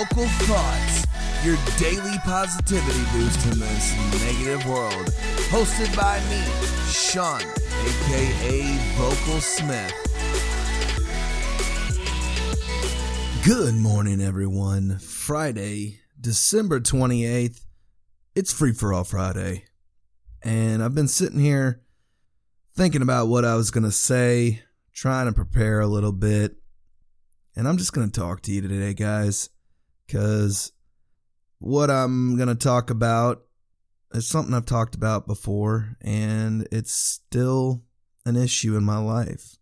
Vocal Thoughts, your daily positivity boost in this negative world. Hosted by me, Sean, aka Vocal Smith. Good morning, everyone. Friday, December 28th. It's Free for All Friday. And I've been sitting here thinking about what I was going to say, trying to prepare a little bit. And I'm just going to talk to you today, guys, because what I'm going to talk about is something I've talked about before, and it's still an issue in my life.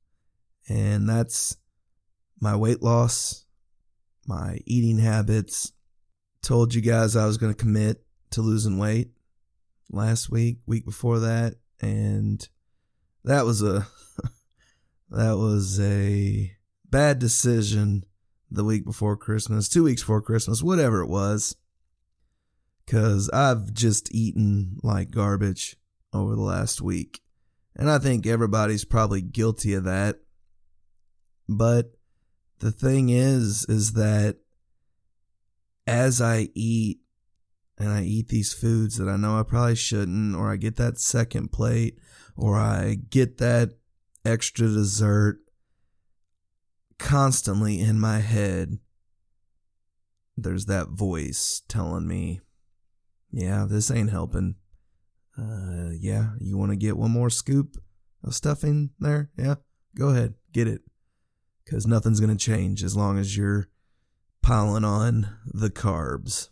And that's my weight loss, my eating habits. Told you guys I was going to commit to losing weight last week, week before that, and that was a that was a bad decision the week before Christmas, two weeks before Christmas, whatever it was. Cause I've just eaten like garbage over the last week. And I think everybody's probably guilty of that. But the thing is, is that as I eat and I eat these foods that I know I probably shouldn't, or I get that second plate, or I get that extra dessert, constantly in my head, there's that voice telling me, yeah, this ain't helping. Uh, yeah, you want to get one more scoop of stuffing there? Yeah, go ahead, get it. Because nothing's going to change as long as you're piling on the carbs.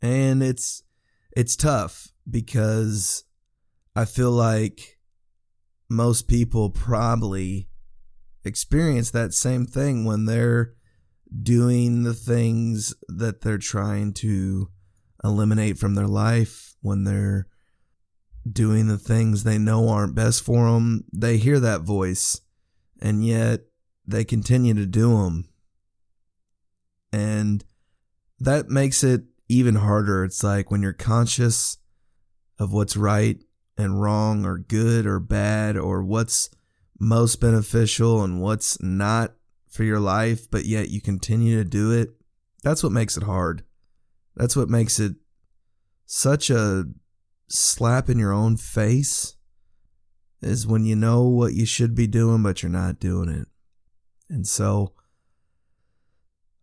And it's, it's tough because I feel like most people probably experience that same thing when they're doing the things that they're trying to eliminate from their life, when they're doing the things they know aren't best for them. They hear that voice and yet they continue to do them. And that makes it even harder. It's like when you're conscious of what's right and wrong or good or bad or what's most beneficial and what's not for your life, but yet you continue to do it, that's what makes it hard. That's what makes it such a slap in your own face is when you know what you should be doing, but you're not doing it. And so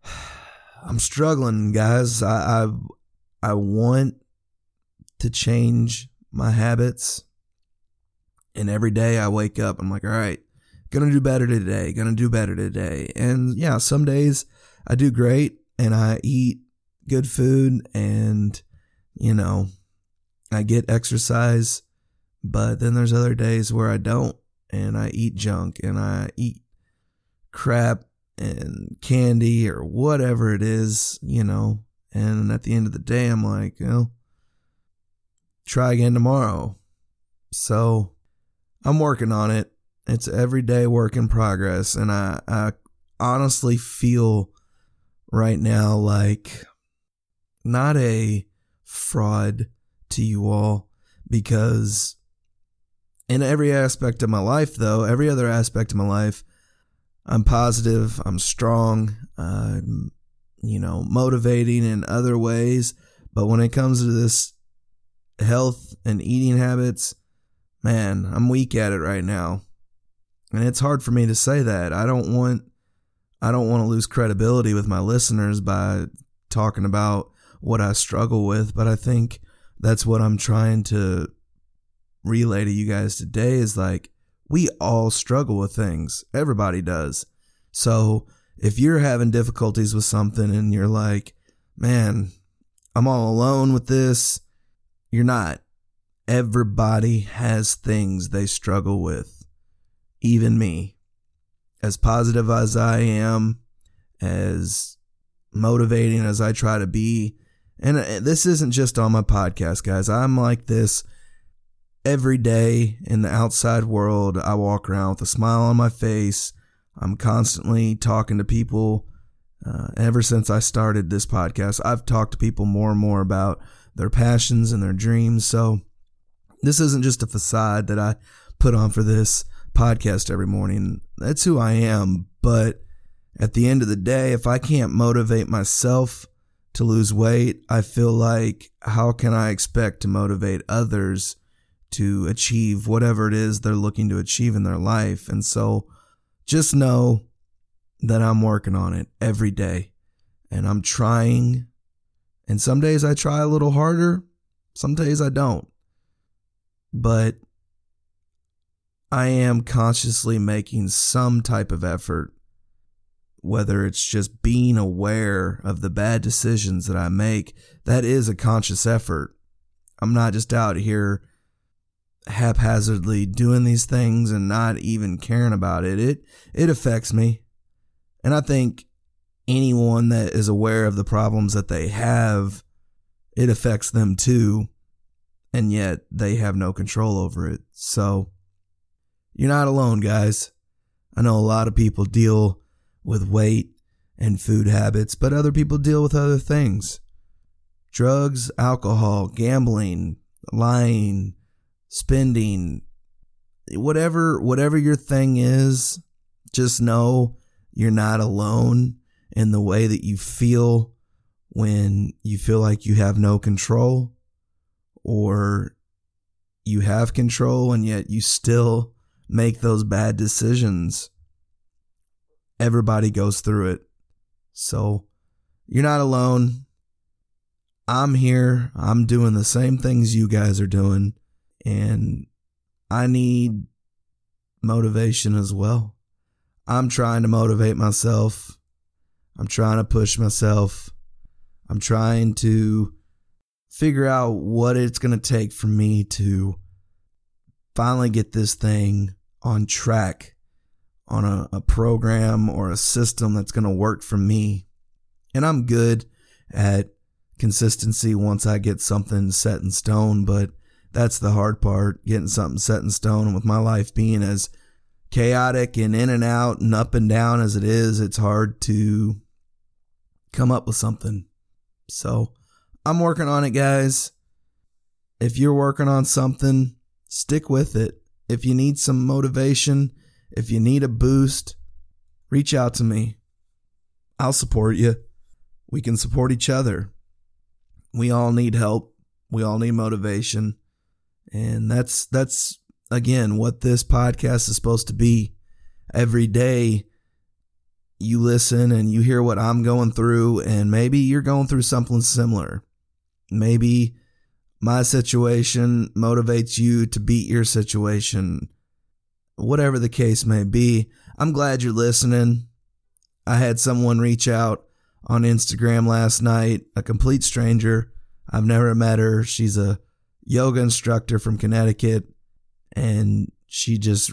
I'm struggling, guys. I, I, I want to change my habits. And every day I wake up, I'm like, all right, gonna do better today, gonna do better today. And yeah, some days I do great and I eat good food and, you know, I get exercise. But then there's other days where I don't and I eat junk and I eat crap and candy or whatever it is, you know. And at the end of the day, I'm like, you know, try again tomorrow. So I'm working on it. It's everyday work in progress. And I, I honestly feel right now like not a fraud to you all because in every aspect of my life, though, every other aspect of my life, I'm positive, I'm strong, I'm, you know, motivating in other ways. But when it comes to this health and eating habits, man, I'm weak at it right now. And it's hard for me to say that. I don't want I don't want to lose credibility with my listeners by talking about what I struggle with, but I think that's what I'm trying to relay to you guys today is like we all struggle with things. Everybody does. So, if you're having difficulties with something and you're like, "Man, I'm all alone with this." You're not. Everybody has things they struggle with. Even me. As positive as I am, as motivating as I try to be, and uh, this isn't just on my podcast, guys. I'm like this every day in the outside world. I walk around with a smile on my face. I'm constantly talking to people. Uh, ever since I started this podcast, I've talked to people more and more about their passions and their dreams. So this isn't just a facade that I put on for this podcast every morning. That's who I am, but at the end of the day, if I can't motivate myself to lose weight, I feel like how can I expect to motivate others to achieve whatever it is they're looking to achieve in their life? And so just know that I'm working on it every day and I'm trying. And some days I try a little harder, some days I don't. But I am consciously making some type of effort whether it's just being aware of the bad decisions that I make, that is a conscious effort. I'm not just out here haphazardly doing these things and not even caring about it. It it affects me. And I think anyone that is aware of the problems that they have, it affects them too. And yet they have no control over it. So you're not alone, guys. I know a lot of people deal with weight and food habits, but other people deal with other things drugs, alcohol, gambling, lying, spending, whatever whatever your thing is, just know you're not alone in the way that you feel when you feel like you have no control or you have control and yet you still make those bad decisions Everybody goes through it. So you're not alone. I'm here. I'm doing the same things you guys are doing. And I need motivation as well. I'm trying to motivate myself. I'm trying to push myself. I'm trying to figure out what it's going to take for me to finally get this thing on track on a, a program or a system that's going to work for me. And I'm good at consistency once I get something set in stone, but that's the hard part, getting something set in stone. And with my life being as chaotic and in and out and up and down as it is, it's hard to come up with something. So I'm working on it, guys. If you're working on something, stick with it. If you need some motivation, if you need a boost, reach out to me. I'll support you. We can support each other. We all need help. We all need motivation. And that's that's again what this podcast is supposed to be. Every day you listen and you hear what I'm going through and maybe you're going through something similar. Maybe my situation motivates you to beat your situation whatever the case may be. I'm glad you're listening. I had someone reach out on Instagram last night, a complete stranger. I've never met her. She's a yoga instructor from Connecticut, and she just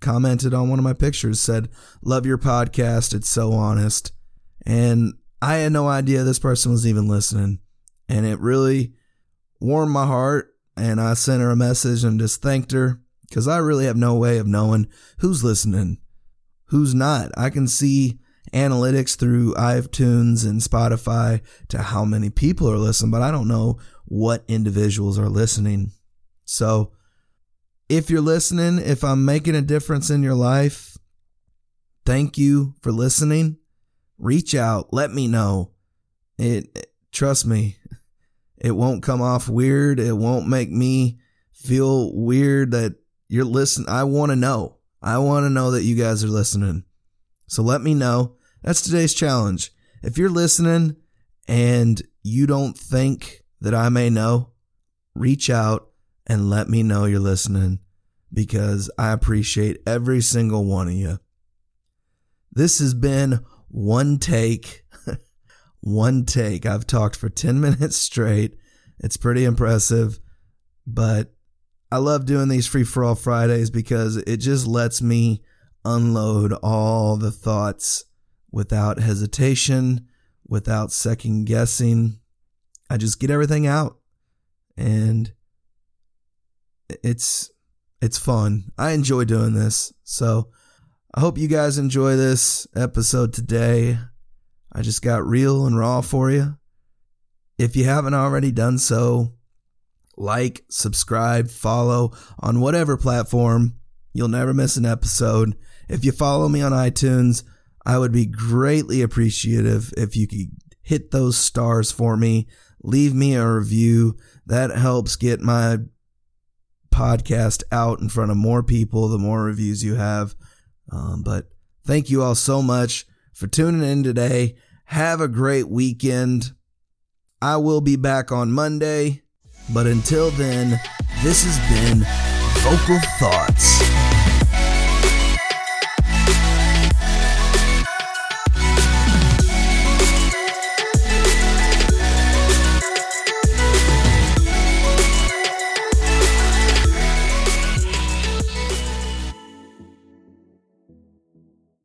commented on one of my pictures, said, Love your podcast. It's so honest. And I had no idea this person was even listening. And it really warmed my heart. And I sent her a message and just thanked her because I really have no way of knowing who's listening, who's not. I can see analytics through iTunes and Spotify to how many people are listening, but I don't know what individuals are listening. So if you're listening, if I'm making a difference in your life, thank you for listening. Reach out, let me know. It, trust me, it won't come off weird. It won't make me feel weird that you're listening. I want to know. I want to know that you guys are listening. So let me know. That's today's challenge. If you're listening and you don't think that I may know, reach out and let me know you're listening because I appreciate every single one of you. This has been one take. One take. I've talked for 10 minutes straight. It's pretty impressive, but I love doing these free for all Fridays because it just lets me unload all the thoughts without hesitation, without second guessing. I just get everything out and it's it's fun. I enjoy doing this. So I hope you guys enjoy this episode today. I just got real and raw for you. If you haven't already done so, like, subscribe, follow on whatever platform. You'll never miss an episode. If you follow me on iTunes, I would be greatly appreciative if you could hit those stars for me. Leave me a review. That helps get my podcast out in front of more people the more reviews you have. Um, but thank you all so much for tuning in today. Have a great weekend. I will be back on Monday. But until then, this has been Vocal Thoughts.